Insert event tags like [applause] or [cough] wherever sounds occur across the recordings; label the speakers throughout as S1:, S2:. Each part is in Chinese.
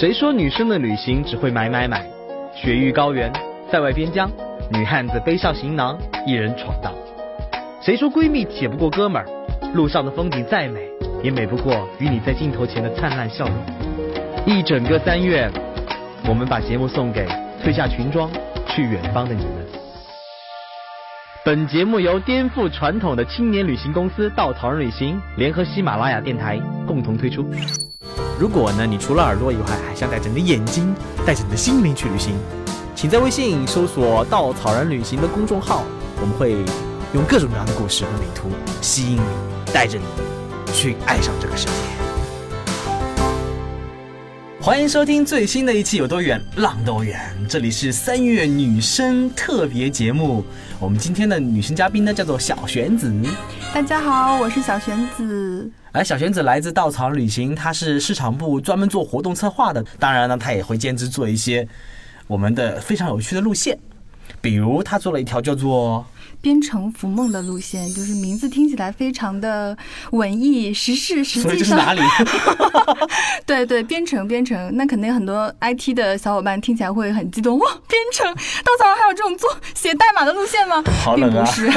S1: 谁说女生的旅行只会买买买？雪域高原，塞外边疆，女汉子背上行囊，一人闯荡。谁说闺蜜铁不过哥们儿？路上的风景再美，也美不过与你在镜头前的灿烂笑容。一整个三月，我们把节目送给褪下裙装去远方的你们。本节目由颠覆传统的青年旅行公司稻草人旅行联合喜马拉雅电台共同推出。
S2: 如果呢，你除了耳朵以外，还想带着你的眼睛，带着你的心灵去旅行，请在微信搜索“稻草人旅行”的公众号，我们会用各种各样的故事和美图吸引你，带着你去爱上这个世界。欢迎收听最新的一期《有多远浪多远》，这里是三月女生特别节目。我们今天的女生嘉宾呢，叫做小玄子。
S3: 大家好，我是小玄子。
S2: 而小玄子来自稻草旅行，她是市场部专门做活动策划的。当然呢，她也会兼职做一些我们的非常有趣的路线，比如她做了一条叫做。
S3: 边城浮梦的路线，就是名字听起来非常的文艺，实事实际上
S2: 哪里？[laughs]
S3: 对对，编程编程，那肯定很多 IT 的小伙伴听起来会很激动哇！编程稻草人还有这种做写代码的路线吗？并不是，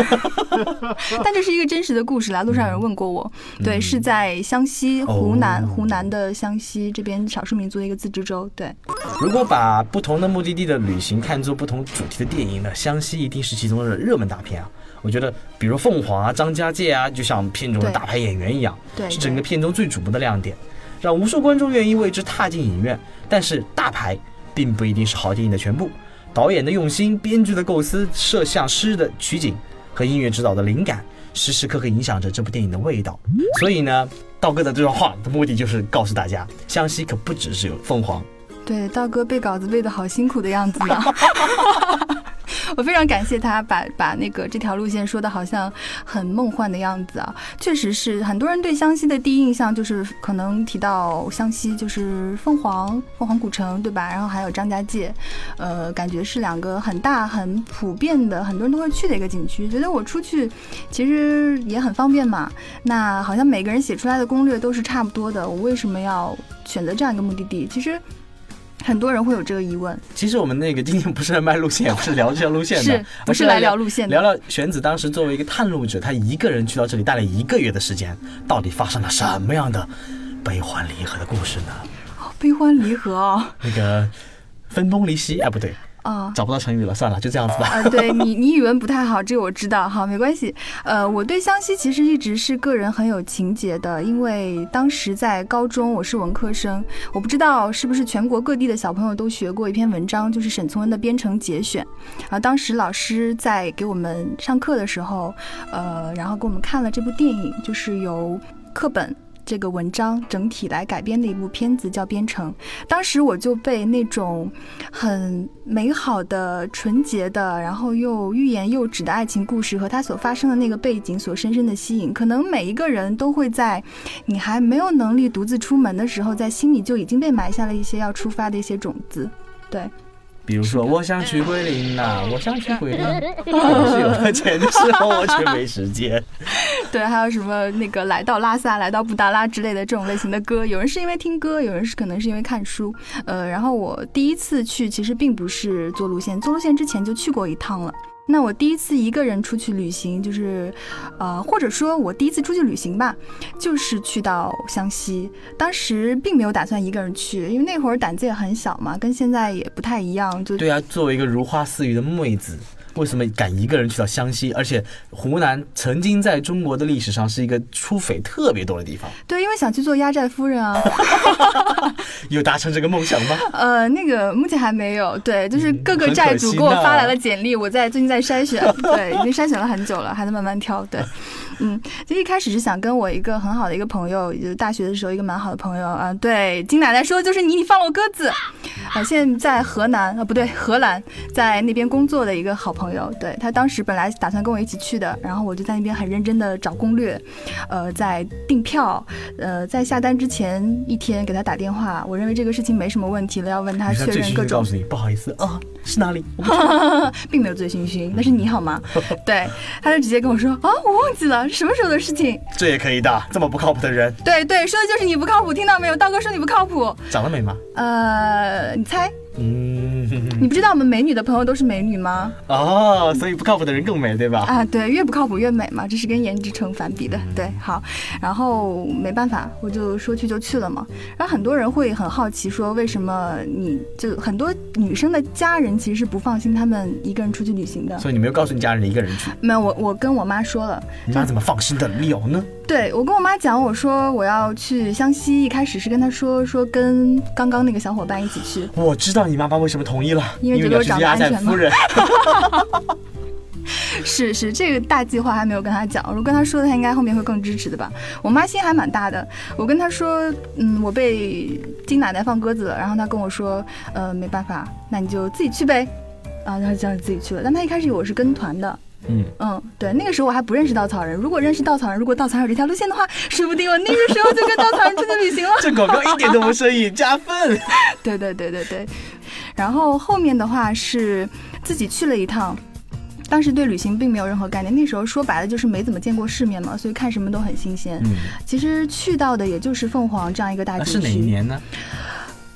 S3: [laughs] 但这是一个真实的故事啦。路上有人问过我，对，是在湘西湖南湖南的湘西这边少数民族的一个自治州。对，
S2: 如果把不同的目的地的旅行看作不同主题的电影呢，湘西一定是其中的热门大片啊。我觉得，比如凤凰啊、张家界啊，就像片中的大牌演员一样，对是整个片中最瞩目的亮点，让无数观众愿意为之踏进影院。但是，大牌并不一定是好电影的全部。导演的用心、编剧的构思、摄像师的取景和音乐指导的灵感，时时刻刻影响着这部电影的味道。所以呢，道哥的这段话的目的就是告诉大家，湘西可不只是有凤凰。
S3: 对，道哥背稿子背的好辛苦的样子呢。[laughs] [laughs] 我非常感谢他把把那个这条路线说的好像很梦幻的样子啊，确实是很多人对湘西的第一印象就是可能提到湘西就是凤凰凤凰古城对吧？然后还有张家界，呃，感觉是两个很大很普遍的很多人都会去的一个景区。觉得我出去其实也很方便嘛。那好像每个人写出来的攻略都是差不多的，我为什么要选择这样一个目的地？其实。很多人会有这个疑问。
S2: 其实我们那个今天不是来卖路线，不是聊这条路线的，
S3: 不是来聊路线，
S2: 聊聊玄子当时作为一个探路者，他一个人去到这里待了一个月的时间，到底发生了什么样的悲欢离合的故事呢？
S3: 哦，悲欢离合啊，
S2: 那个分崩离析，啊，不对。啊，找不到成语了，算了，就这样子吧。
S3: 啊，对你，[laughs] 你语文不太好，这个我知道，好，没关系。呃，我对湘西其实一直是个人很有情结的，因为当时在高中，我是文科生，我不知道是不是全国各地的小朋友都学过一篇文章，就是沈从文的《编程节选》。啊，当时老师在给我们上课的时候，呃，然后给我们看了这部电影，就是由课本。这个文章整体来改编的一部片子叫《边城》，当时我就被那种很美好的、纯洁的，然后又欲言又止的爱情故事和它所发生的那个背景所深深的吸引。可能每一个人都会在你还没有能力独自出门的时候，在心里就已经被埋下了一些要出发的一些种子。对。
S2: 比如说，我想去桂林呐，我想去桂林，可是有了钱的时候我却没时间。[laughs]
S3: 对，还有什么那个来到拉萨、来到布达拉之类的这种类型的歌，有人是因为听歌，有人是可能是因为看书。呃，然后我第一次去其实并不是做路线，做路线之前就去过一趟了。那我第一次一个人出去旅行，就是，呃，或者说我第一次出去旅行吧，就是去到湘西。当时并没有打算一个人去，因为那会儿胆子也很小嘛，跟现在也不太一样。就
S2: 对啊，作为一个如花似玉的妹子。为什么敢一个人去到湘西？而且湖南曾经在中国的历史上是一个出匪特别多的地方。
S3: 对，因为想去做压寨夫人啊。[laughs]
S2: 有达成这个梦想吗？
S3: 呃，那个目前还没有。对，就是各个债主给我发来了简历，我在最近在筛选。[laughs] 对，已经筛选了很久了，还在慢慢挑。对，嗯，就一开始是想跟我一个很好的一个朋友，就是大学的时候一个蛮好的朋友啊。对，金奶奶说就是你，你放了我鸽子。啊，现在在河南啊，不对，荷兰，在那边工作的一个好朋友。对他当时本来打算跟我一起去的，然后我就在那边很认真的找攻略，呃，在订票，呃，在下单之前一天给他打电话。我认为这个事情没什么问题了，要问他确认各种。
S2: 告诉你，不好意思啊，是哪里？[laughs]
S3: 并没有醉醺醺，那是你好吗？[laughs] 对，他就直接跟我说啊，我忘记了什么时候的事情。
S2: 这也可以的，这么不靠谱的人。
S3: 对对，说的就是你不靠谱，听到没有？道哥说你不靠谱。
S2: 长得美吗？
S3: 呃，你猜。嗯，你不知道我们美女的朋友都是美女吗？
S2: 哦，所以不靠谱的人更美，对吧？
S3: 啊，对，越不靠谱越美嘛，这是跟颜值成反比的。对，好，然后没办法，我就说去就去了嘛。然后很多人会很好奇，说为什么你就很多女生的家人其实是不放心他们一个人出去旅行的。
S2: 所以你没有告诉你家人一个人去？
S3: 没有，我我跟我妈说了。
S2: 你妈怎么放心的了呢？
S3: 对我跟我妈讲，我说我要去湘西，一开始是跟她说说跟刚刚那个小伙伴一起去。
S2: 我知道你妈妈为什么同意了，
S3: 因为觉得我长得安全
S2: 嘛。[laughs]
S3: 是是，这个大计划还没有跟她讲，如果跟她说的，她应该后面会更支持的吧。我妈心还蛮大的，我跟她说，嗯，我被金奶奶放鸽子了，然后她跟我说，呃，没办法，那你就自己去呗，啊，然后这样自己去了。但她一开始我是跟团的。嗯嗯，对，那个时候我还不认识稻草人。如果认识稻草人，如果稻草人有这条路线的话，说不定我那个时候就跟稻草人出去旅行了。[laughs]
S2: 这广告一点都不生意，加分。[laughs]
S3: 对对对对对。然后后面的话是自己去了一趟，当时对旅行并没有任何概念。那时候说白了就是没怎么见过世面嘛，所以看什么都很新鲜。嗯，其实去到的也就是凤凰这样一个大景区。
S2: 是哪一年呢？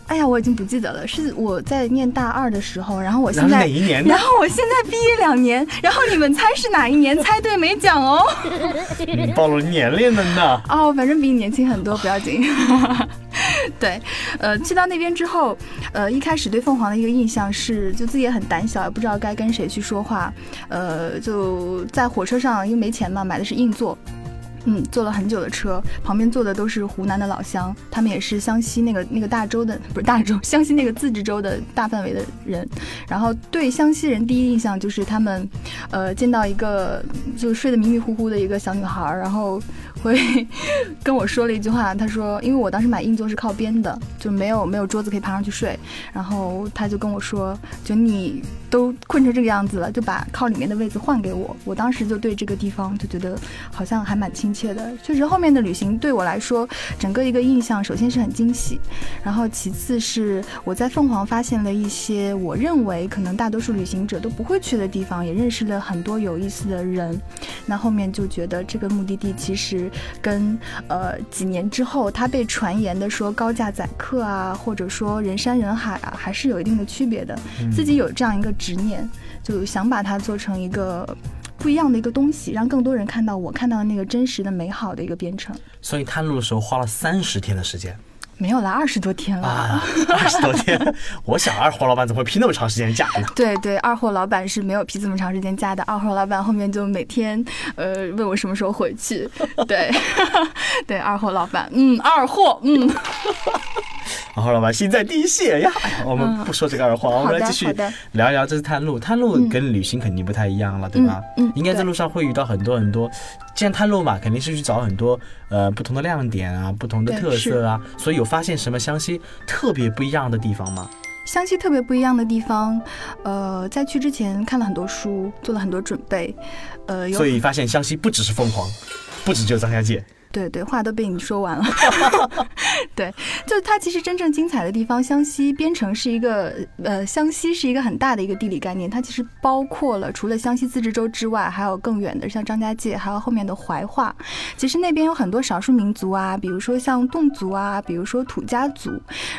S3: 哎呀，我已经不记得了，是我在念大二的时候，然后我现在
S2: 哪一年？
S3: 然后我现在毕业两年，然后你们猜是哪一年？猜对没奖哦。
S2: 你暴露年龄了呢。
S3: 哦，反正比你年轻很多，不要紧。[laughs] 对，呃，去到那边之后，呃，一开始对凤凰的一个印象是，就自己也很胆小，也不知道该跟谁去说话。呃，就在火车上，因为没钱嘛，买的是硬座。嗯，坐了很久的车，旁边坐的都是湖南的老乡，他们也是湘西那个那个大洲的，不是大洲，[laughs] 湘西那个自治州的大范围的人。然后对湘西人第一印象就是他们，呃，见到一个就睡得迷迷糊糊的一个小女孩，然后会 [laughs] 跟我说了一句话，他说，因为我当时买硬座是靠边的，就没有没有桌子可以爬上去睡，然后他就跟我说，就你都困成这个样子了，就把靠里面的位子换给我。我当时就对这个地方就觉得好像还蛮亲。切的，确实后面的旅行对我来说，整个一个印象，首先是很惊喜，然后其次是我在凤凰发现了一些我认为可能大多数旅行者都不会去的地方，也认识了很多有意思的人。那后面就觉得这个目的地其实跟呃几年之后他被传言的说高价宰客啊，或者说人山人海啊，还是有一定的区别的。自己有这样一个执念，就想把它做成一个。不一样的一个东西，让更多人看到我看到的那个真实的美好的一个编程。
S2: 所以探路的时候花了三十天的时间，
S3: 没有了二十多天了。啊，
S2: 二十多天！[laughs] 我想二货老板怎么会批那么长时间假呢？
S3: 对对，二货老板是没有批这么长时间假的。二货老板后面就每天呃问我什么时候回去。对 [laughs] 对，二货老板，嗯，二货，嗯。
S2: 然后老板心在滴血呀！哎呀，我们不说这个二话，我们来继续聊一聊这次探路。探路跟旅行肯定不太一样了，对吧？嗯，应该在路上会遇到很多很多。既然探路嘛，肯定是去找很多呃不同的亮点啊，不同的特色啊。所以有发现什么湘西特别不一样的地方吗？
S3: 湘西特别不一样的地方，呃，在去之前看了很多书，做了很多准备，呃，
S2: 所以发现湘西不只是凤凰，不止就张家界。
S3: 对对，话都被你说完了。[laughs] 对，就它其实真正精彩的地方，湘西边城是一个呃，湘西是一个很大的一个地理概念，它其实包括了除了湘西自治州之外，还有更远的像张家界，还有后面的怀化。其实那边有很多少数民族啊，比如说像侗族啊，比如说土家族。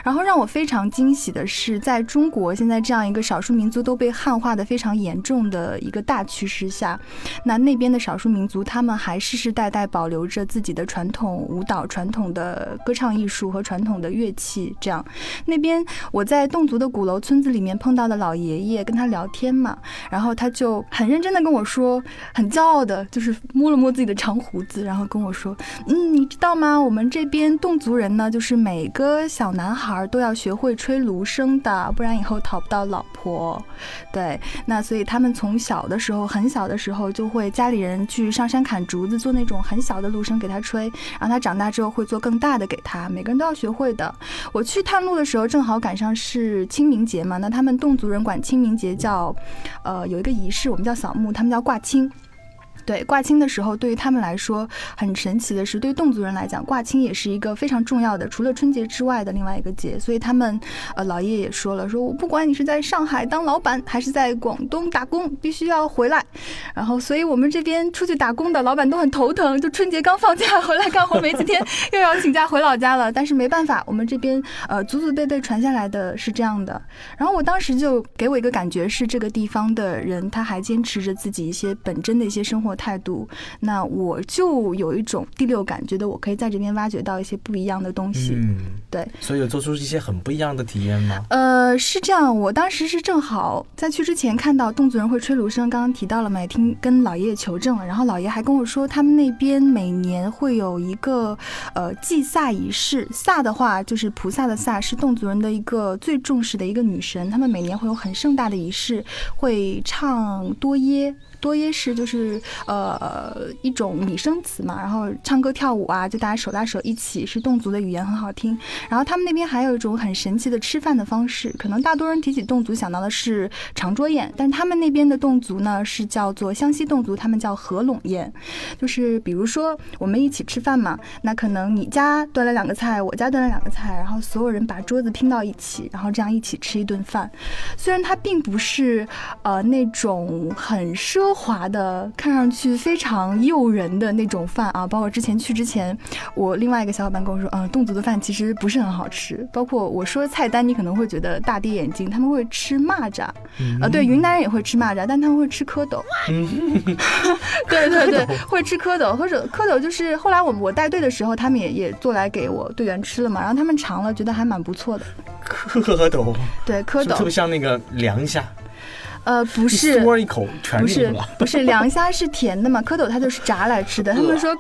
S3: 然后让我非常惊喜的是，在中国现在这样一个少数民族都被汉化的非常严重的一个大趋势下，那那边的少数民族他们还世世代代保留着自己的。传统舞蹈、传统的歌唱艺术和传统的乐器，这样。那边我在侗族的鼓楼村子里面碰到的老爷爷，跟他聊天嘛，然后他就很认真的跟我说，很骄傲的，就是摸了摸自己的长胡子，然后跟我说：“嗯，你知道吗？我们这边侗族人呢，就是每个小男孩都要学会吹芦笙的，不然以后讨不到老婆。对，那所以他们从小的时候，很小的时候就会家里人去上山砍竹子，做那种很小的芦笙给他吹。”，然后他长大之后会做更大的给他，每个人都要学会的。我去探路的时候正好赶上是清明节嘛，那他们侗族人管清明节叫，呃，有一个仪式，我们叫扫墓，他们叫挂青。对挂青的时候，对于他们来说很神奇的是，对于侗族人来讲，挂青也是一个非常重要的，除了春节之外的另外一个节。所以他们，呃，老爷也说了，说我不管你是在上海当老板，还是在广东打工，必须要回来。然后，所以我们这边出去打工的老板都很头疼，就春节刚放假回来干活没几天，[laughs] 又要请假回老家了。但是没办法，我们这边呃祖祖辈辈传下来的是这样的。然后我当时就给我一个感觉是，这个地方的人他还坚持着自己一些本真的一些生活。态度，那我就有一种第六感，觉得我可以在这边挖掘到一些不一样的东西。嗯，对，
S2: 所以有做出一些很不一样的体验吗？
S3: 呃，是这样，我当时是正好在去之前看到侗族人会吹芦笙，刚刚提到了嘛，也听跟老爷爷求证了，然后老爷还跟我说，他们那边每年会有一个呃祭萨仪式，萨的话就是菩萨的萨，是侗族人的一个最重视的一个女神，他们每年会有很盛大的仪式，会唱多耶。多耶式就是呃一种拟声词嘛，然后唱歌跳舞啊，就大家手拉手一起，是侗族的语言很好听。然后他们那边还有一种很神奇的吃饭的方式，可能大多人提起侗族想到的是长桌宴，但他们那边的侗族呢是叫做湘西侗族，他们叫合拢宴，就是比如说我们一起吃饭嘛，那可能你家端了两个菜，我家端了两个菜，然后所有人把桌子拼到一起，然后这样一起吃一顿饭。虽然它并不是呃那种很奢。奢华的，看上去非常诱人的那种饭啊，包括之前去之前，我另外一个小伙伴跟我说，嗯，侗族的饭其实不是很好吃。包括我说菜单，你可能会觉得大跌眼镜，他们会吃蚂蚱，啊，对，云南人也会吃蚂蚱，但他们会吃蝌蚪。[laughs] 对对对，会吃蝌蚪，或者蝌蚪就是后来我我带队的时候，他们也也做来给我队员吃了嘛，然后他们尝了，觉得还蛮不错的。
S2: 蝌蚪，
S3: 对，蝌蚪
S2: 特别像那个凉虾。
S3: 呃，不是，
S2: 嗦一口全
S3: 不是，[laughs] 不是凉虾是甜的嘛？蝌蚪它就是炸来吃的。他们说。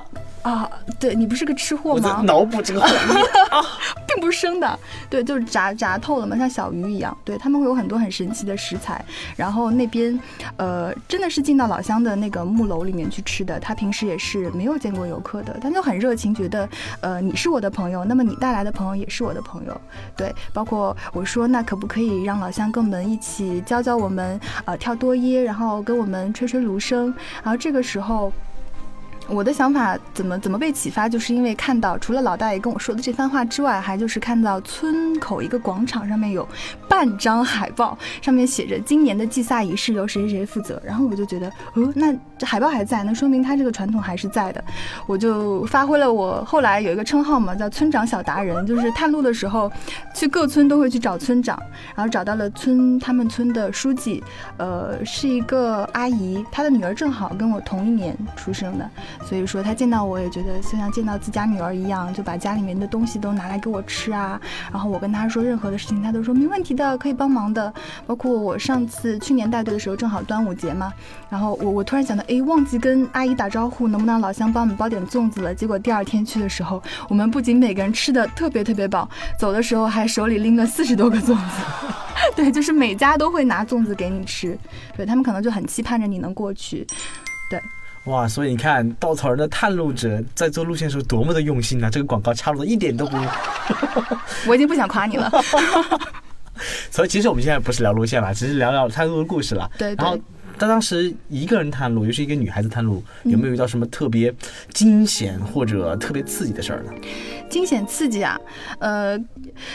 S3: 啊，对你不是个吃货吗？
S2: 脑补这个画面，[laughs]
S3: 并不是生的，对，就是炸炸透了嘛，像小鱼一样。对他们会有很多很神奇的食材，然后那边，呃，真的是进到老乡的那个木楼里面去吃的。他平时也是没有见过游客的，他就很热情，觉得，呃，你是我的朋友，那么你带来的朋友也是我的朋友。对，包括我说，那可不可以让老乡跟我们一起教教我们，呃，跳多耶，然后跟我们吹吹芦笙，然后这个时候。我的想法怎么怎么被启发，就是因为看到除了老大爷跟我说的这番话之外，还就是看到村口一个广场上面有半张海报，上面写着今年的祭萨仪式由谁谁谁负责。然后我就觉得，哦，那这海报还在，那说明他这个传统还是在的。我就发挥了我后来有一个称号嘛，叫村长小达人，就是探路的时候去各村都会去找村长，然后找到了村他们村的书记，呃，是一个阿姨，她的女儿正好跟我同一年出生的。所以说她见到我也觉得就像见到自家女儿一样，就把家里面的东西都拿来给我吃啊。然后我跟她说任何的事情，她都说没问题的，可以帮忙的。包括我上次去年带队的时候，正好端午节嘛，然后我我突然想到，哎，忘记跟阿姨打招呼，能不能让老乡帮我们包点粽子了？结果第二天去的时候，我们不仅每个人吃的特别特别饱，走的时候还手里拎了四十多个粽子。[laughs] 对，就是每家都会拿粽子给你吃，对他们可能就很期盼着你能过去，对。
S2: 哇，所以你看稻草人的探路者在做路线的时候多么的用心啊！这个广告插入的一点都不，
S3: 我已经不想夸你了。[laughs]
S2: 所以其实我们现在不是聊路线了，只是聊聊太多的故事了。
S3: 对，
S2: 然后。他当时一个人探路，又是一个女孩子探路，有没有遇到什么特别惊险或者特别刺激的事儿呢？
S3: 惊险刺激啊，呃，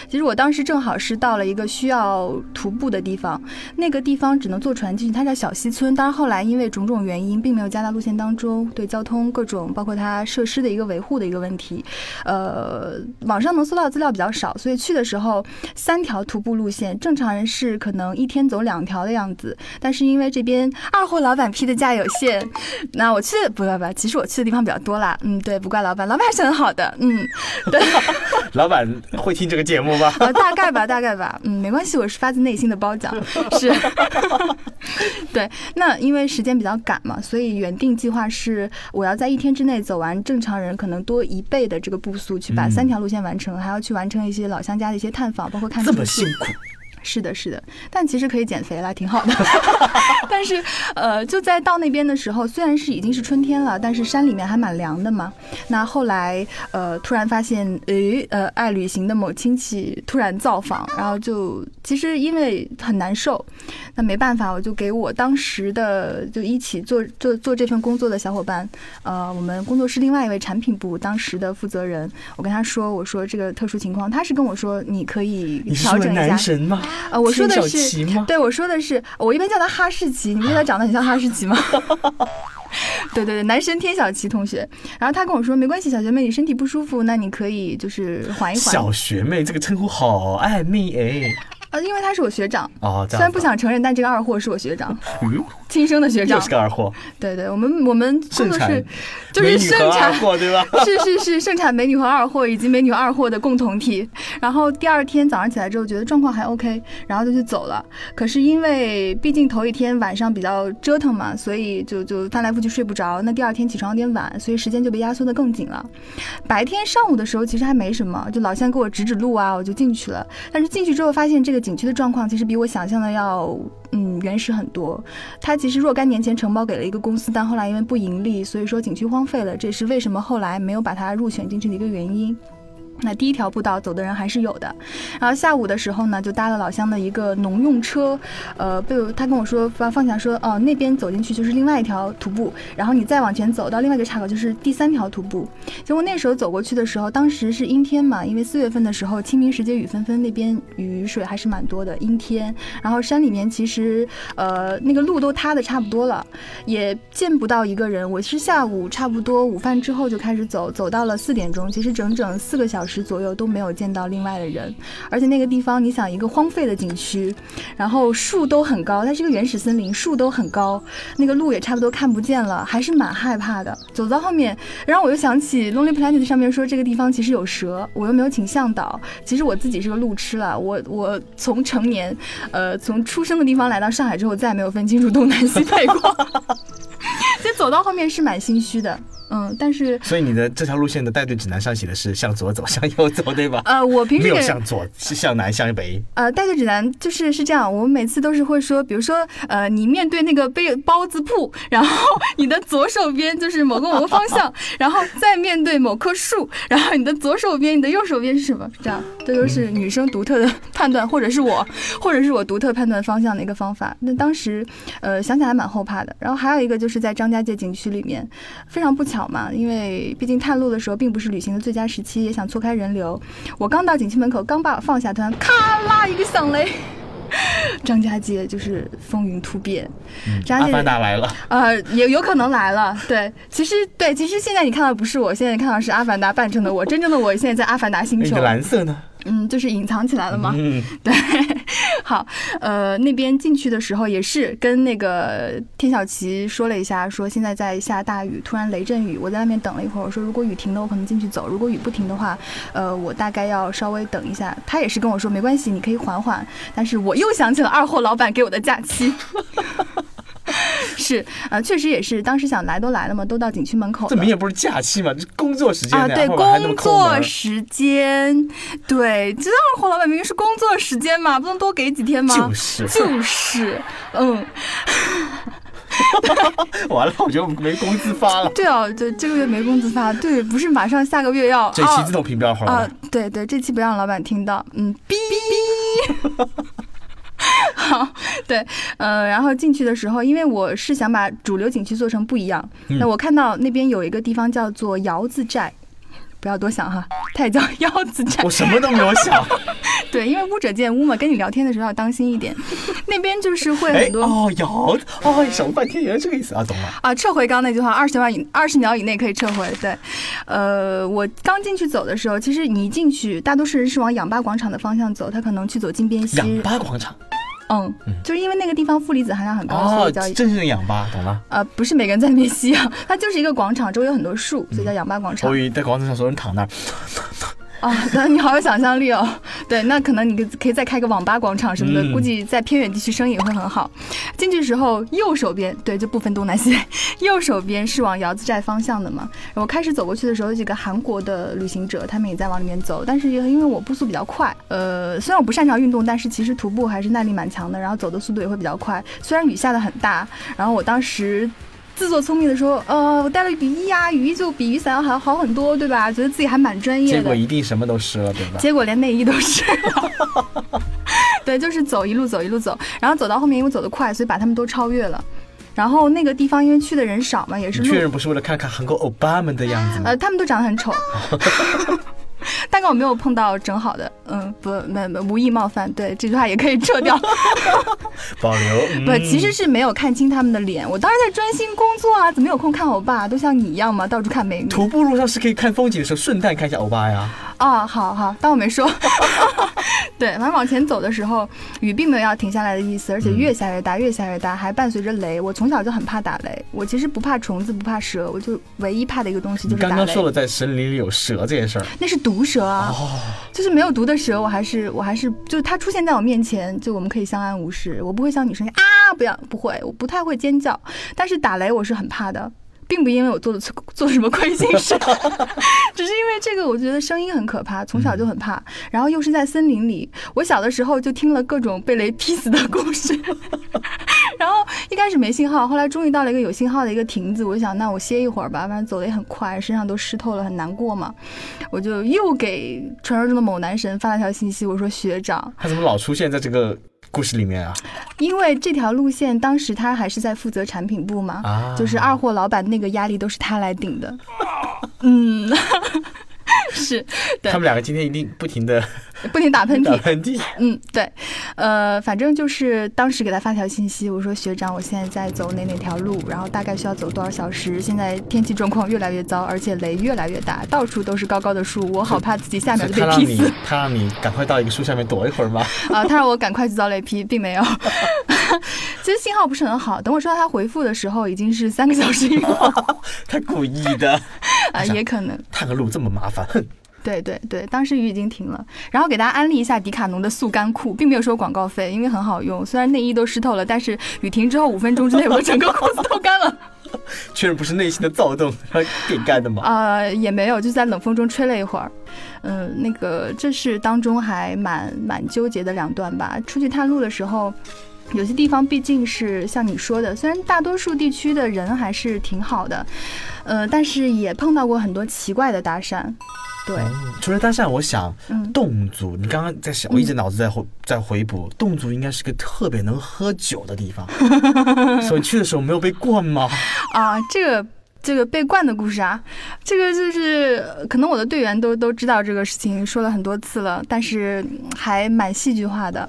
S3: 其实我当时正好是到了一个需要徒步的地方，那个地方只能坐船进去，它叫小溪村。当然后来因为种种原因，并没有加到路线当中，对交通各种包括它设施的一个维护的一个问题，呃，网上能搜到资料比较少，所以去的时候三条徒步路线，正常人是可能一天走两条的样子，但是因为这边。二货老板批的价有限，那我去不不不，其实我去的地方比较多啦。嗯，对，不怪老板，老板还是很好的。嗯，对。[laughs] [laughs]
S2: 老板会听这个节目吗？[laughs]
S3: 大概吧，大概吧。嗯，没关系，我是发自内心的褒奖。是。对，那因为时间比较赶嘛，所以原定计划是我要在一天之内走完正常人可能多一倍的这个步速，去把三条路线完成，还要去完成一些老乡家的一些探访，包括看。
S2: 这么辛苦。
S3: 是的，是的，但其实可以减肥了，挺好的。[laughs] [laughs] 但是，呃，就在到那边的时候，虽然是已经是春天了，但是山里面还蛮凉的嘛。那后来，呃，突然发现，诶，呃，爱旅行的某亲戚突然造访，然后就其实因为很难受，那没办法，我就给我当时的就一起做做做这份工作的小伙伴，呃，我们工作室另外一位产品部当时的负责人，我跟他说，我说这个特殊情况，他是跟我说你可以调整一下。
S2: 男神吗？
S3: 呃，我说的是，对，我说的是，我一般叫他哈士奇，你觉得他长得很像哈士奇吗？[laughs] 对对对，男神天小琪同学。然后他跟我说，没关系，小学妹，你身体不舒服，那你可以就是缓一缓。
S2: 小学妹这个称呼好暧昧哎。
S3: 呃，因为他是我学长哦，虽然不想承认，但这个二货是我学长，亲生的学长，
S2: 就是个二货。
S3: 对对，我们我们工作室就是盛产
S2: 对吧？[laughs]
S3: 是是是，盛产美女和二货以及美女二货的共同体。然后第二天早上起来之后，觉得状况还 OK，然后就去走了。可是因为毕竟头一天晚上比较折腾嘛，所以就就翻来覆去睡不着。那第二天起床有点晚，所以时间就被压缩的更紧了。白天上午的时候其实还没什么，就老乡给我指指路啊，我就进去了。但是进去之后发现这个。景区的状况其实比我想象的要嗯原始很多。它其实若干年前承包给了一个公司，但后来因为不盈利，所以说景区荒废了。这也是为什么后来没有把它入选进去的一个原因。那第一条步道走的人还是有的，然后下午的时候呢，就搭了老乡的一个农用车，呃，被他跟我说发方向说，哦，那边走进去就是另外一条徒步，然后你再往前走到另外一个岔口就是第三条徒步。结果那时候走过去的时候，当时是阴天嘛，因为四月份的时候清明时节雨纷纷，那边雨水还是蛮多的，阴天。然后山里面其实呃那个路都塌的差不多了，也见不到一个人。我是下午差不多午饭之后就开始走，走到了四点钟，其实整整四个小时。时左右都没有见到另外的人，而且那个地方，你想一个荒废的景区，然后树都很高，它是个原始森林，树都很高，那个路也差不多看不见了，还是蛮害怕的。走到后面，然后我又想起 Lonely Planet 上面说这个地方其实有蛇，我又没有请向导，其实我自己是个路痴了。我我从成年，呃，从出生的地方来到上海之后，再也没有分清楚东南西北过。[laughs] 其实走到后面是蛮心虚的。嗯，但是
S2: 所以你的这条路线的带队指南上写的是向左走，向右走，对吧？
S3: 呃，我平时
S2: 没有向左，是向南，向北。
S3: 呃，带队指南就是是这样，我们每次都是会说，比如说，呃，你面对那个背包子铺，然后你的左手边就是某个某个方向，[laughs] 然后再面对某棵树，然后你的左手边，你的右手边是什么？这样，这都是女生独特的判断，或者是我，[laughs] 或者是我独特判断方向的一个方法。那当时，呃，想起来蛮后怕的。然后还有一个就是在张家界景区里面，非常不巧。嘛，因为毕竟探路的时候并不是旅行的最佳时期，也想错开人流。我刚到景区门口，刚把我放下，突然咔啦一个响雷，[laughs] 张家界就是风云突变。
S2: 张家界阿凡达来了，
S3: 呃，也有可能来了。对，其实对，其实现在你看到不是我，现在看到是阿凡达扮成的我，真正的我现在在阿凡达星球。
S2: 蓝色呢？
S3: 嗯，就是隐藏起来了嘛。嗯，[laughs] 对。[laughs] 好，呃，那边进去的时候也是跟那个天小琪说了一下，说现在在下大雨，突然雷阵雨。我在外面等了一会儿，我说如果雨停了，我可能进去走；如果雨不停的话，呃，我大概要稍微等一下。他也是跟我说没关系，你可以缓缓。但是我又想起了二货老板给我的假期。[laughs] [laughs] 是，呃，确实也是，当时想来都来了嘛，都到景区门口了。
S2: 这明显不是假期嘛，这工作时间
S3: 啊，对，工作时间，对，知道霍老板明明是工作时间嘛，不能多给几天吗？
S2: 就是，
S3: 就是，嗯。[laughs]
S2: 完了，我觉得没工资发了。
S3: 对啊，对，这个月没工资发，对，不是马上下个月要。
S2: 这期自动屏标好了
S3: 啊，对对，这期不让老板听到，嗯，哔。[laughs] [laughs] 好，对，呃，然后进去的时候，因为我是想把主流景区做成不一样，那我看到那边有一个地方叫做窑子寨，不要多想哈，它也叫 [laughs] 窑子寨。
S2: 我什么都没有想。
S3: 对，因为污者见污嘛，跟你聊天的时候要当心一点。那边就是会很多
S2: 哦，窑哦，想了半天原来这个意思啊，懂了
S3: 啊。撤回刚刚那句话，二十秒以二十秒以内可以撤回。对，呃，我刚进去走的时候，其实你一进去，大多数人是往氧吧广场的方向走，他可能去走金边西。
S2: 氧吧广场。
S3: 嗯，就是因为那个地方负离子含量很高，所以叫
S2: 真正的氧吧，懂了？
S3: 呃，不是每个人在那边吸氧，它就是一个广场，周围有很多树，所以叫氧吧广场。
S2: 所以在广场上所有人躺那儿，
S3: 啊，那你好有想象力哦。对，那可能你可以再开个网吧广场什么的，估计在偏远地区生意也会很好。进去时候右手边，对，就不分东南西北，右手边是往窑子寨方向的嘛。我开始走过去的时候，有几个韩国的旅行者，他们也在往里面走，但是因为我步速比较快，呃，虽然我不擅长运动，但是其实徒步还是耐力蛮强的，然后走的速度也会比较快。虽然雨下的很大，然后我当时。自作聪明的说，呃，我带了雨衣啊，雨衣就比雨伞要好好很多，对吧？觉得自己还蛮专业
S2: 的。结果一定什么都湿了，对吧？
S3: 结果连内衣都湿了。[laughs] 对，就是走一路走一路走，然后走到后面因为走得快，所以把他们都超越了。然后那个地方因为去的人少嘛，也是。
S2: 确认不是为了看看韩国欧巴们的样子吗？
S3: 呃，他们都长得很丑。[laughs] [laughs] 大概我没有碰到整好的，嗯，不，没没无意冒犯，对这句话也可以撤掉，[laughs]
S2: 保留。
S3: 不，其实是没有看清他们的脸，我当时在专心工作啊，怎么有空看欧巴？都像你一样吗？到处看美女。
S2: 徒步路上是可以看风景的时候，顺带看一下欧巴呀。
S3: 啊，好好，当我没说。[laughs] 对，反正往前走的时候，雨并没有要停下来的意思，而且越下越大，越下越大，还伴随着雷。我从小就很怕打雷，我其实不怕虫子，不怕蛇，我就唯一怕的一个东西就是打雷。
S2: 刚刚说了在森林里有蛇这件事儿，
S3: 那是毒蛇啊，就是没有毒的蛇，我还是我还是就是它出现在我面前，就我们可以相安无事，我不会像女生啊，不要，不会，我不太会尖叫，但是打雷我是很怕的。并不因为我做的做什么亏心事，[laughs] [laughs] 只是因为这个，我觉得声音很可怕，从小就很怕。然后又是在森林里，我小的时候就听了各种被雷劈死的故事。[laughs] 然后一开始没信号，后来终于到了一个有信号的一个亭子，我想那我歇一会儿吧，反正走的也很快，身上都湿透了，很难过嘛。我就又给传说中的某男神发了条信息，我说学长，
S2: 他怎么老出现在这个？故事里面啊，
S3: 因为这条路线当时他还是在负责产品部嘛，就是二货老板那个压力都是他来顶的，嗯。[laughs] [laughs] 是，
S2: 他们两个今天一定不停的 [laughs]
S3: 不停打喷嚏，[laughs]
S2: 打喷嚏。
S3: 嗯，对，呃，反正就是当时给他发条信息，我说学长，我现在在走哪哪条路，然后大概需要走多少小时。现在天气状况越来越糟，而且雷越来越大，到处都是高高的树，我好怕自己下面被劈死。
S2: 他让你赶快到一个树下面躲一会儿吗？
S3: 啊，他让我赶快去遭雷劈，并没有。[laughs] 其实信号不是很好，等我收到他回复的时候，已经是三个小时以后。[laughs]
S2: 他故意的 [laughs]
S3: 啊，也可能。
S2: 探个路这么麻烦，哼。
S3: 对对对，当时雨已经停了，然后给大家安利一下迪卡侬的速干裤，并没有收广告费，因为很好用。虽然内衣都湿透了，但是雨停之后五分钟之内，我整个裤子都干了。
S2: 确认不是内心的躁动变干的吗？
S3: 啊，也没有，就在冷风中吹了一会儿。嗯，那个这是当中还蛮蛮纠结的两段吧。出去探路的时候。有些地方毕竟是像你说的，虽然大多数地区的人还是挺好的，呃，但是也碰到过很多奇怪的搭讪。对，
S2: 除了搭讪，我想侗族，你刚刚在想，我一直脑子在回在回补，侗族应该是个特别能喝酒的地方，[laughs] 所以去的时候没有被灌吗？
S3: 啊，这个。这个被灌的故事啊，这个就是可能我的队员都都知道这个事情，说了很多次了，但是还蛮戏剧化的。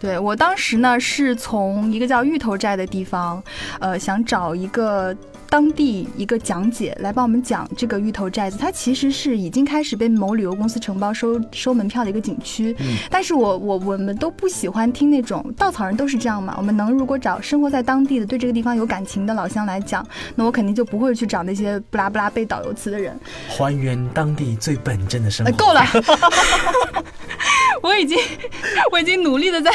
S3: 对我当时呢，是从一个叫芋头寨的地方，呃，想找一个。当地一个讲解来帮我们讲这个芋头寨子，它其实是已经开始被某旅游公司承包收收门票的一个景区。嗯，但是我我我们都不喜欢听那种稻草人都是这样嘛。我们能如果找生活在当地的对这个地方有感情的老乡来讲，那我肯定就不会去找那些不拉不拉背导游词的人。
S2: 还原当地最本真的生活。
S3: 够了，[laughs] 我已经 [laughs] 我已经努力的在。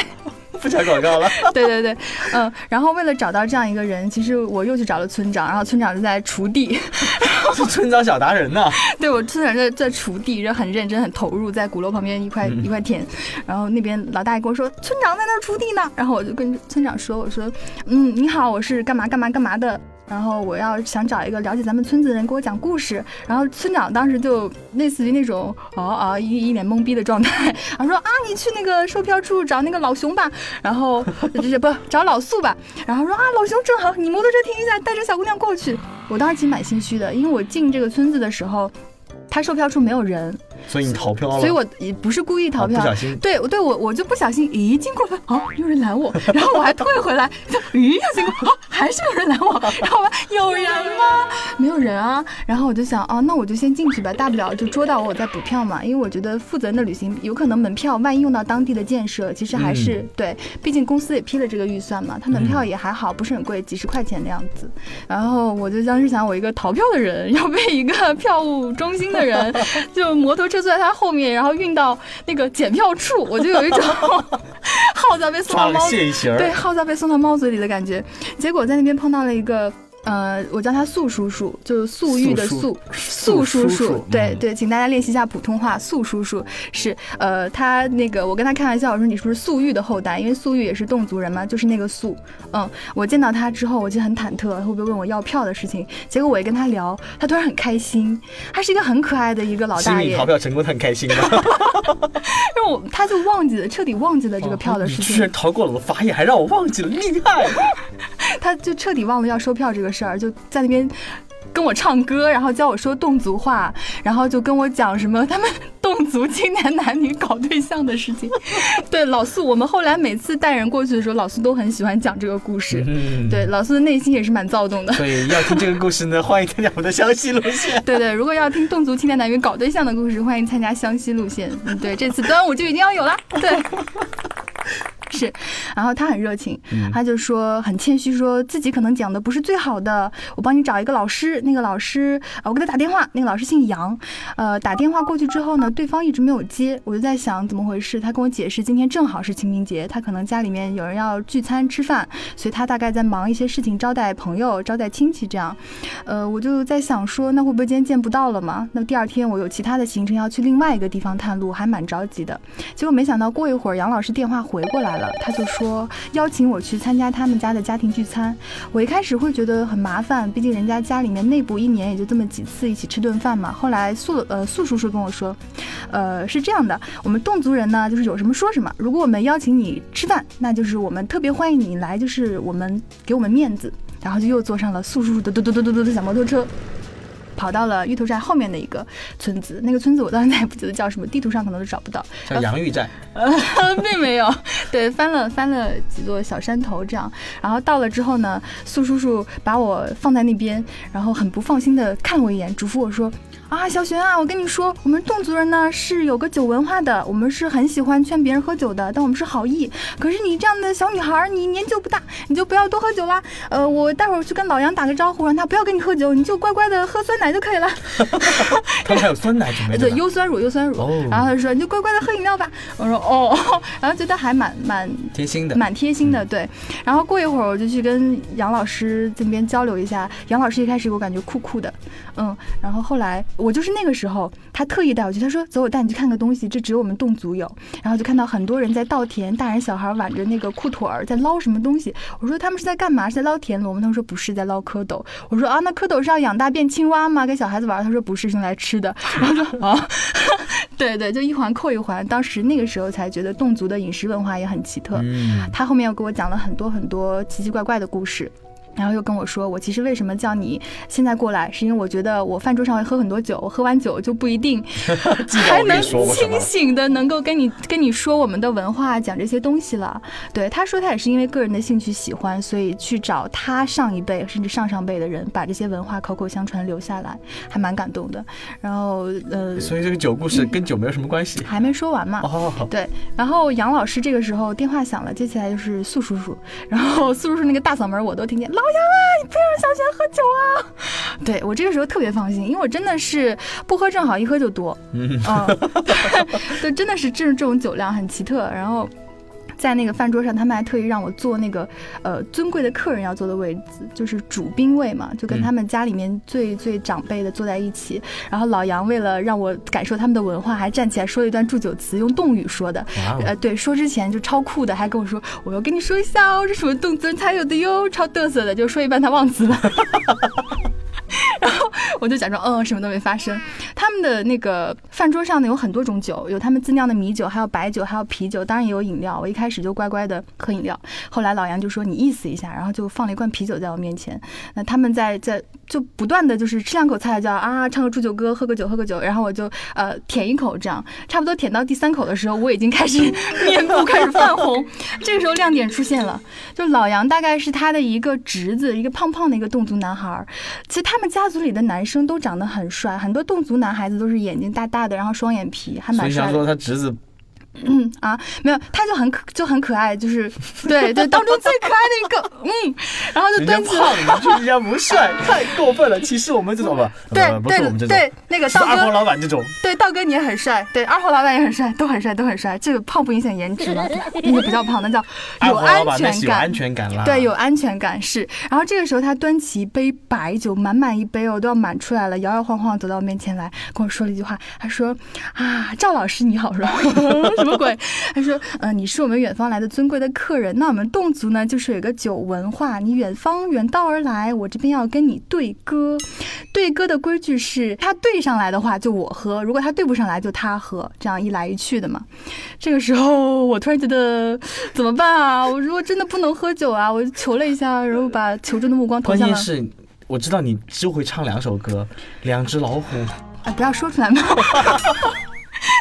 S2: 不插广告了。[laughs]
S3: 对对对，嗯，然后为了找到这样一个人，其实我又去找了村长，然后村长就在锄地。[laughs]
S2: 是村长小达人呢。[laughs]
S3: 对，我村长在在锄地，就很认真、很投入，在鼓楼旁边一块一块田。然后那边老大爷跟我说，村长在那锄地呢。然后我就跟村长说，我说，嗯，你好，我是干嘛干嘛干嘛的。然后我要想找一个了解咱们村子的人给我讲故事，然后村长当时就类似于那种啊啊一一脸懵逼的状态，然后说啊你去那个售票处找那个老熊吧，[laughs] 然后就是不找老素吧，然后说啊老熊正好你摩托车停一下，带着小姑娘过去。我当时其实蛮心虚的，因为我进这个村子的时候，他售票处没有人。
S2: 所以你逃票了，
S3: 所以我也不是故意逃票，
S2: 不小心。
S3: 对，对我我就不小心，咦，经过了，啊，有人拦我，[laughs] 然后我还退回来，咦，又经过，啊，还是有人拦我，[laughs] 然后有人吗？没有人啊。然后我就想，哦，那我就先进去吧，大不了就捉到我，我再补票嘛。因为我觉得负责任的旅行，有可能门票万一用到当地的建设，其实还是对，毕竟公司也批了这个预算嘛，他门票也还好，不是很贵，几十块钱的样子。然后我就当时想，我一个逃票的人 [laughs] 要被一个票务中心的人就摩托车。车坐在他后面，然后运到那个检票处，[laughs] 我就有一种 [laughs] 耗子被送到猫对耗子被送到猫嘴里的感觉。结果在那边碰到了一个。呃，我叫他素叔叔，就是素玉的素，素叔叔。对对，请大家练习一下普通话。素叔叔是呃，他那个我跟他开玩笑，我说你是不是素玉的后代？因为素玉也是侗族人嘛，就是那个素。嗯，我见到他之后，我就很忐忑，会不会问我要票的事情？结果我一跟他聊，他突然很开心，他是一个很可爱的一个老大爷。
S2: 逃票成功，他很开心吗？
S3: 让我他就忘记了，彻底忘记了这个票的事情。
S2: 居然逃过了我的法眼，还让我忘记了，厉害！[laughs]
S3: 他就彻底忘了要收票这个事儿，就在那边跟我唱歌，然后教我说侗族话，然后就跟我讲什么他们侗族青年男女搞对象的事情。[laughs] 对老苏，我们后来每次带人过去的时候，老苏都很喜欢讲这个故事。嗯对老苏的内心也是蛮躁动的。
S2: 所以要听这个故事呢，欢迎参加我们的湘西路线。[laughs]
S3: 对对，如果要听侗族青年男女搞对象的故事，欢迎参加湘西路线。嗯，对，这次端午就一定要有了。对。[laughs] 是，[laughs] 然后他很热情，他就说很谦虚，说自己可能讲的不是最好的，我帮你找一个老师。那个老师，我给他打电话，那个老师姓杨，呃，打电话过去之后呢，对方一直没有接，我就在想怎么回事。他跟我解释，今天正好是清明节，他可能家里面有人要聚餐吃饭，所以他大概在忙一些事情，招待朋友、招待亲戚这样。呃，我就在想说，那会不会今天见不到了嘛？那第二天我有其他的行程要去另外一个地方探路，还蛮着急的。结果没想到过一会儿，杨老师电话回过来了。他就说邀请我去参加他们家的家庭聚餐，我一开始会觉得很麻烦，毕竟人家家里面内部一年也就这么几次一起吃顿饭嘛。后来素呃素叔叔跟我说，呃是这样的，我们侗族人呢就是有什么说什么，如果我们邀请你吃饭，那就是我们特别欢迎你来，就是我们给我们面子，然后就又坐上了素叔叔的嘟嘟嘟嘟嘟的小摩托车。跑到了芋头寨后面的一个村子，那个村子我到现在也不记得叫什么，地图上可能都找不到。
S2: 叫洋芋寨？
S3: 呃，[laughs] 并没有。[laughs] 对，翻了翻了几座小山头，这样。然后到了之后呢，苏叔叔把我放在那边，然后很不放心的看我一眼，嘱咐我说。啊，小璇啊，我跟你说，我们侗族人呢是有个酒文化的，我们是很喜欢劝别人喝酒的，但我们是好意。可是你这样的小女孩，你年纪又不大，你就不要多喝酒啦。呃，我待会儿去跟老杨打个招呼，让他不要跟你喝酒，你就乖乖的喝酸奶就可以了。[laughs]
S2: 他们还有酸奶准备
S3: 对，优酸乳，优酸乳。然后他就说，你就乖乖的喝饮料吧。我说哦，然后觉得还蛮蛮
S2: 贴心的，
S3: 蛮贴心的。对。然后过一会儿我就去跟杨老师这边交流一下。杨老师一开始我感觉酷酷的，嗯，然后后来。我就是那个时候，他特意带我去。他说：“走，我带你去看个东西，这只有我们侗族有。”然后就看到很多人在稻田，大人小孩挽着那个裤腿儿在捞什么东西。我说：“他们是在干嘛？是在捞田螺吗？”他们说：“不是，在捞蝌蚪。”我说：“啊，那蝌蚪是要养大变青蛙吗？给小孩子玩？”他说：“不是，用来吃的。[laughs] ”然后说：“啊，对对，就一环扣一环。当时那个时候才觉得侗族的饮食文化也很奇特。他后面又给我讲了很多很多奇奇怪怪的故事。然后又跟我说，我其实为什么叫你现在过来，是因为我觉得我饭桌上会喝很多酒，喝完酒就不一定 [laughs] [laughs] 还能清醒的能够跟你跟你说我们的文化，讲这些东西了。对，他说他也是因为个人的兴趣喜欢，所以去找他上一辈甚至上上辈的人，把这些文化口口相传留下来，还蛮感动的。然后呃，
S2: 所以这个酒故事跟酒没有什么关系，
S3: 还没说完嘛。
S2: 哦，
S3: 对。然后杨老师这个时候电话响了，接起来就是素叔叔，然后素叔叔那个大嗓门我都听见。老杨啊，你不要让小贤喝酒啊！[laughs] 对我这个时候特别放心，因为我真的是不喝正好，一喝就多。嗯，[laughs] 对，真的是这这种酒量很奇特，然后。在那个饭桌上，他们还特意让我坐那个呃尊贵的客人要坐的位置，就是主宾位嘛，就跟他们家里面最最长辈的坐在一起。然后老杨为了让我感受他们的文化，还站起来说了一段祝酒词，用动语说的。呃，对，说之前就超酷的，还跟我说我要跟你说一下哦，这什么动词才有的哟，超嘚瑟的，就说一半他忘词了。我就假装嗯什么都没发生。他们的那个饭桌上呢有很多种酒，有他们自酿的米酒，还有白酒，还有啤酒，当然也有饮料。我一开始就乖乖的喝饮料，后来老杨就说你意思一下，然后就放了一罐啤酒在我面前。那他们在在就不断的就是吃两口菜叫啊唱个祝酒歌，喝个酒喝个酒，然后我就呃舔一口这样，差不多舔到第三口的时候，我已经开始 [laughs] 面部开始泛红。这个时候亮点出现了，就老杨大概是他的一个侄子，一个胖胖的一个侗族男孩。其实他们家族里的男生都长得很帅，很多侗族男孩子都是眼睛大大的，然后双眼皮，还蛮帅。
S2: 所以想说他侄子
S3: 嗯啊，没有，他就很可就很可爱，就是对 [laughs] 对，当中最可爱的一个，[laughs] 嗯，然后就端起，
S2: 胖，你觉得人家不帅，[laughs] 太过分了。歧视我们这种吧，
S3: 对
S2: 对
S3: 对，那个道哥，
S2: 二号老板这种，
S3: 对道哥你也很帅，对二号老板也很帅，都很帅，都很帅。这个胖不影响颜值吗？那个比较胖，那叫有安全感，
S2: 安全感啦。
S3: 对，有安全感是。然后这个时候他端起一杯白酒，满满一杯哦，都要满出来了，摇摇晃晃走到我面前来，跟我说了一句话，他说啊，赵老师你好，是吧？什么鬼？他说：“呃，你是我们远方来的尊贵的客人，那我们侗族呢，就是有一个酒文化。你远方远道而来，我这边要跟你对歌。对歌的规矩是，他对上来的话就我喝，如果他对不上来就他喝，这样一来一去的嘛。这个时候，我突然觉得怎么办啊？我如果真的不能喝酒啊，我就求了一下，然后把求助的目光投向了。
S2: 关键是，我知道你就会唱两首歌，《两只老虎》。
S3: 啊，不要说出来嘛。[laughs] ”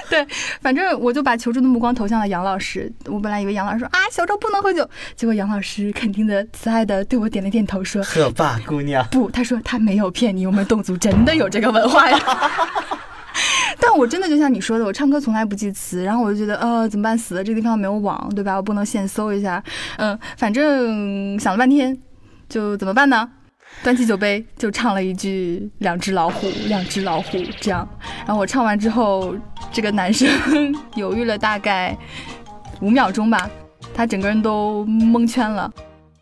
S3: 对，反正我就把求助的目光投向了杨老师。我本来以为杨老师说啊，小周不能喝酒，结果杨老师肯定的、慈爱的对我点了点头，说
S2: 喝吧，姑娘。
S3: 不，他说他没有骗你，我们侗族真的有这个文化呀。[laughs] 但我真的就像你说的，我唱歌从来不记词，然后我就觉得呃，怎么办？死了，这个地方没有网，对吧？我不能现搜一下。嗯，反正想了半天，就怎么办呢？端起酒杯就唱了一句“两只老虎，两只老虎”这样，然后我唱完之后，这个男生 [laughs] 犹豫了大概五秒钟吧，他整个人都蒙圈了。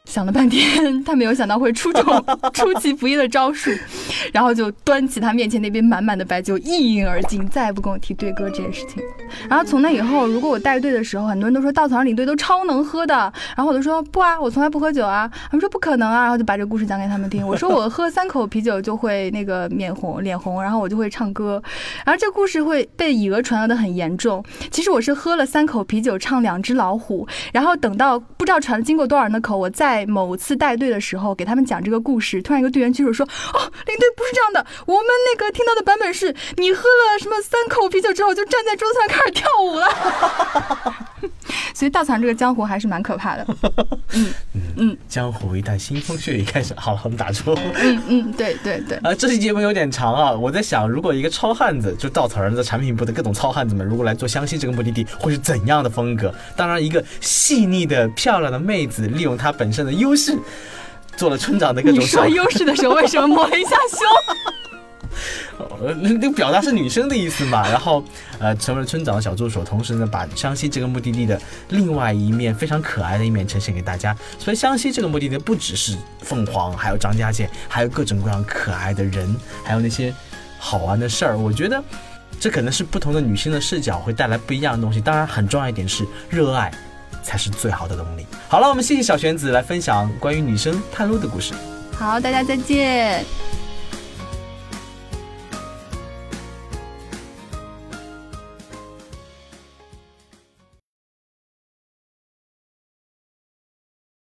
S3: 想了半天，他没有想到会出这种 [laughs] 出其不意的招数，然后就端起他面前那杯满满的白酒一饮而尽，再也不跟我提对歌这件事情。然后从那以后，如果我带队的时候，很多人都说稻草人领队都超能喝的，然后我就说不啊，我从来不喝酒啊。他们说不可能啊，然后就把这个故事讲给他们听。我说我喝三口啤酒就会那个面红脸红，然后我就会唱歌，然后这故事会被以讹传讹的很严重。其实我是喝了三口啤酒唱两只老虎，然后等到不知道传经过多少人的口，我再。在某次带队的时候，给他们讲这个故事，突然一个队员举手说：“哦，领队不是这样的，我们那个听到的版本是你喝了什么三口啤酒之后，就站在桌子上开始跳舞了。[laughs] ”所以稻草人这个江湖还是蛮可怕的。嗯
S2: 嗯，江湖一旦腥风血雨开始，好了，我们打住。
S3: 嗯嗯，对对对。
S2: 啊，这期节目有点长啊，我在想，如果一个糙汉子，就稻草人的产品部的各种糙汉子们，如果来做湘西这个目的地，会是怎样的风格？当然，一个细腻的、漂亮的妹子，利用她本身。的优势，做了村长的各种。
S3: 你说优势的时候，为什么摸了一下胸？[laughs]
S2: 呃，那表达是女生的意思嘛？然后，呃，成为了村长的小助手，同时呢，把湘西这个目的地的另外一面非常可爱的一面呈现给大家。所以，湘西这个目的地不只是凤凰，还有张家界，还有各种各样可爱的人，还有那些好玩的事儿。我觉得，这可能是不同的女性的视角会带来不一样的东西。当然，很重要一点是热爱。才是最好的动力。好了，我们谢谢小玄子来分享关于女生探路的故事。
S3: 好，大家再见。